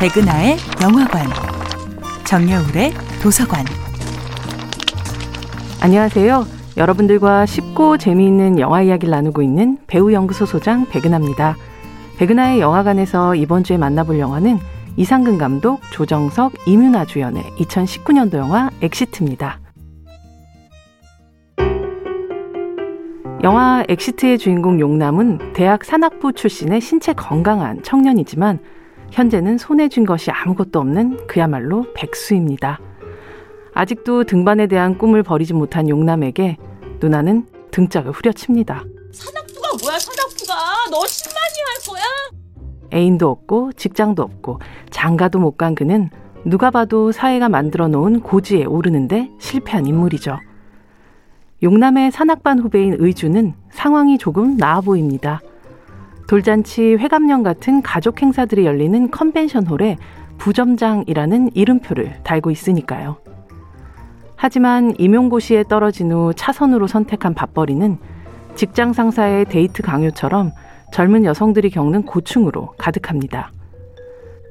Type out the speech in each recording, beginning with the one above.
백은하의 영화관, 정여울의 도서관. 안녕하세요. 여러분들과 쉽고 재미있는 영화 이야기를 나누고 있는 배우연구소 소장 백은하입니다. 백은하의 영화관에서 이번 주에 만나볼 영화는 이상근 감독, 조정석, 임윤아 주연의 2019년도 영화 엑시트입니다. 영화 엑시트의 주인공 용남은 대학 산악부 출신의 신체 건강한 청년이지만 현재는 손에 쥔 것이 아무것도 없는 그야말로 백수입니다. 아직도 등반에 대한 꿈을 버리지 못한 용남에게 누나는 등짝을 후려칩니다. 산악부가 뭐야 산악부가 너 신만이 할 거야? 애인도 없고 직장도 없고 장가도 못 간 그는 누가 봐도 사회가 만들어 놓은 고지에 오르는데 실패한 인물이죠. 용남의 산악반 후배인 의주는 상황이 조금 나아 보입니다. 돌잔치, 회감령 같은 가족 행사들이 열리는 컨벤션홀에 부점장이라는 이름표를 달고 있으니까요. 하지만 임용고시에 떨어진 후 차선으로 선택한 밥벌이는 직장 상사의 데이트 강요처럼 젊은 여성들이 겪는 고충으로 가득합니다.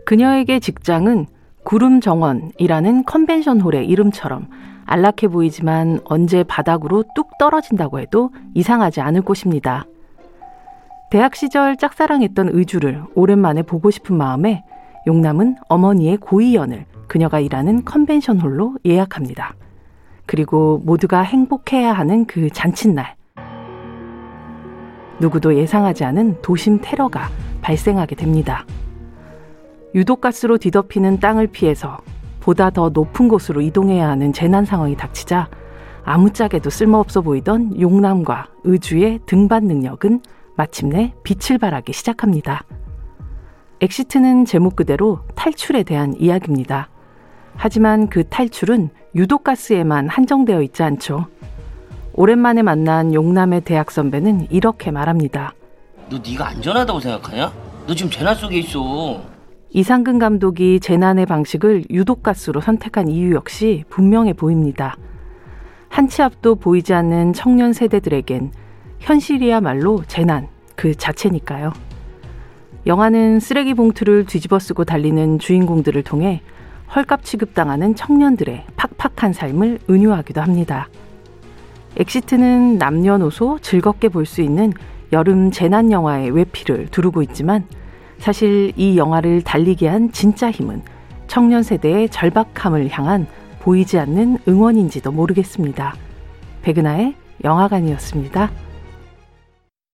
그녀에게 직장은 구름 정원이라는 컨벤션 홀의 이름처럼 안락해 보이지만 언제 바닥으로 뚝 떨어진다고 해도 이상하지 않을 곳입니다. 대학 시절 짝사랑했던 의주를 오랜만에 보고 싶은 마음에 용남은 어머니의 고이연을 그녀가 일하는 컨벤션 홀로 예약합니다. 그리고 모두가 행복해야 하는 그 잔칫날. 누구도 예상하지 않은 도심 테러가 발생하게 됩니다. 유독가스로 뒤덮이는 땅을 피해서 보다 더 높은 곳으로 이동해야 하는 재난 상황이 닥치자 아무짝에도 쓸모없어 보이던 용남과 의주의 등반 능력은 마침내 빛을 발하기 시작합니다. 엑시트는 제목 그대로 탈출에 대한 이야기입니다. 하지만 그 탈출은 유독가스에만 한정되어 있지 않죠. 오랜만에 만난 용남의 대학 선배는 이렇게 말합니다. 너 네가 안전하다고 생각하냐? 너 지금 재난 속에 있어. 이상근 감독이 재난의 방식을 유독가스로 선택한 이유 역시 분명해 보입니다. 한치 앞도 보이지 않는 청년 세대들에겐 현실이야말로 재난 그 자체니까요. 영화는 쓰레기 봉투를 뒤집어 쓰고 달리는 주인공들을 통해 헐값 취급당하는 청년들의 팍팍한 삶을 은유하기도 합니다. 엑시트는 남녀노소 즐겁게 볼 수 있는 여름 재난 영화의 외피를 두르고 있지만 사실 이 영화를 달리게 한 진짜 힘은 청년 세대의 절박함을 향한 보이지 않는 응원인지도 모르겠습니다. 백은하의 영화관이었습니다.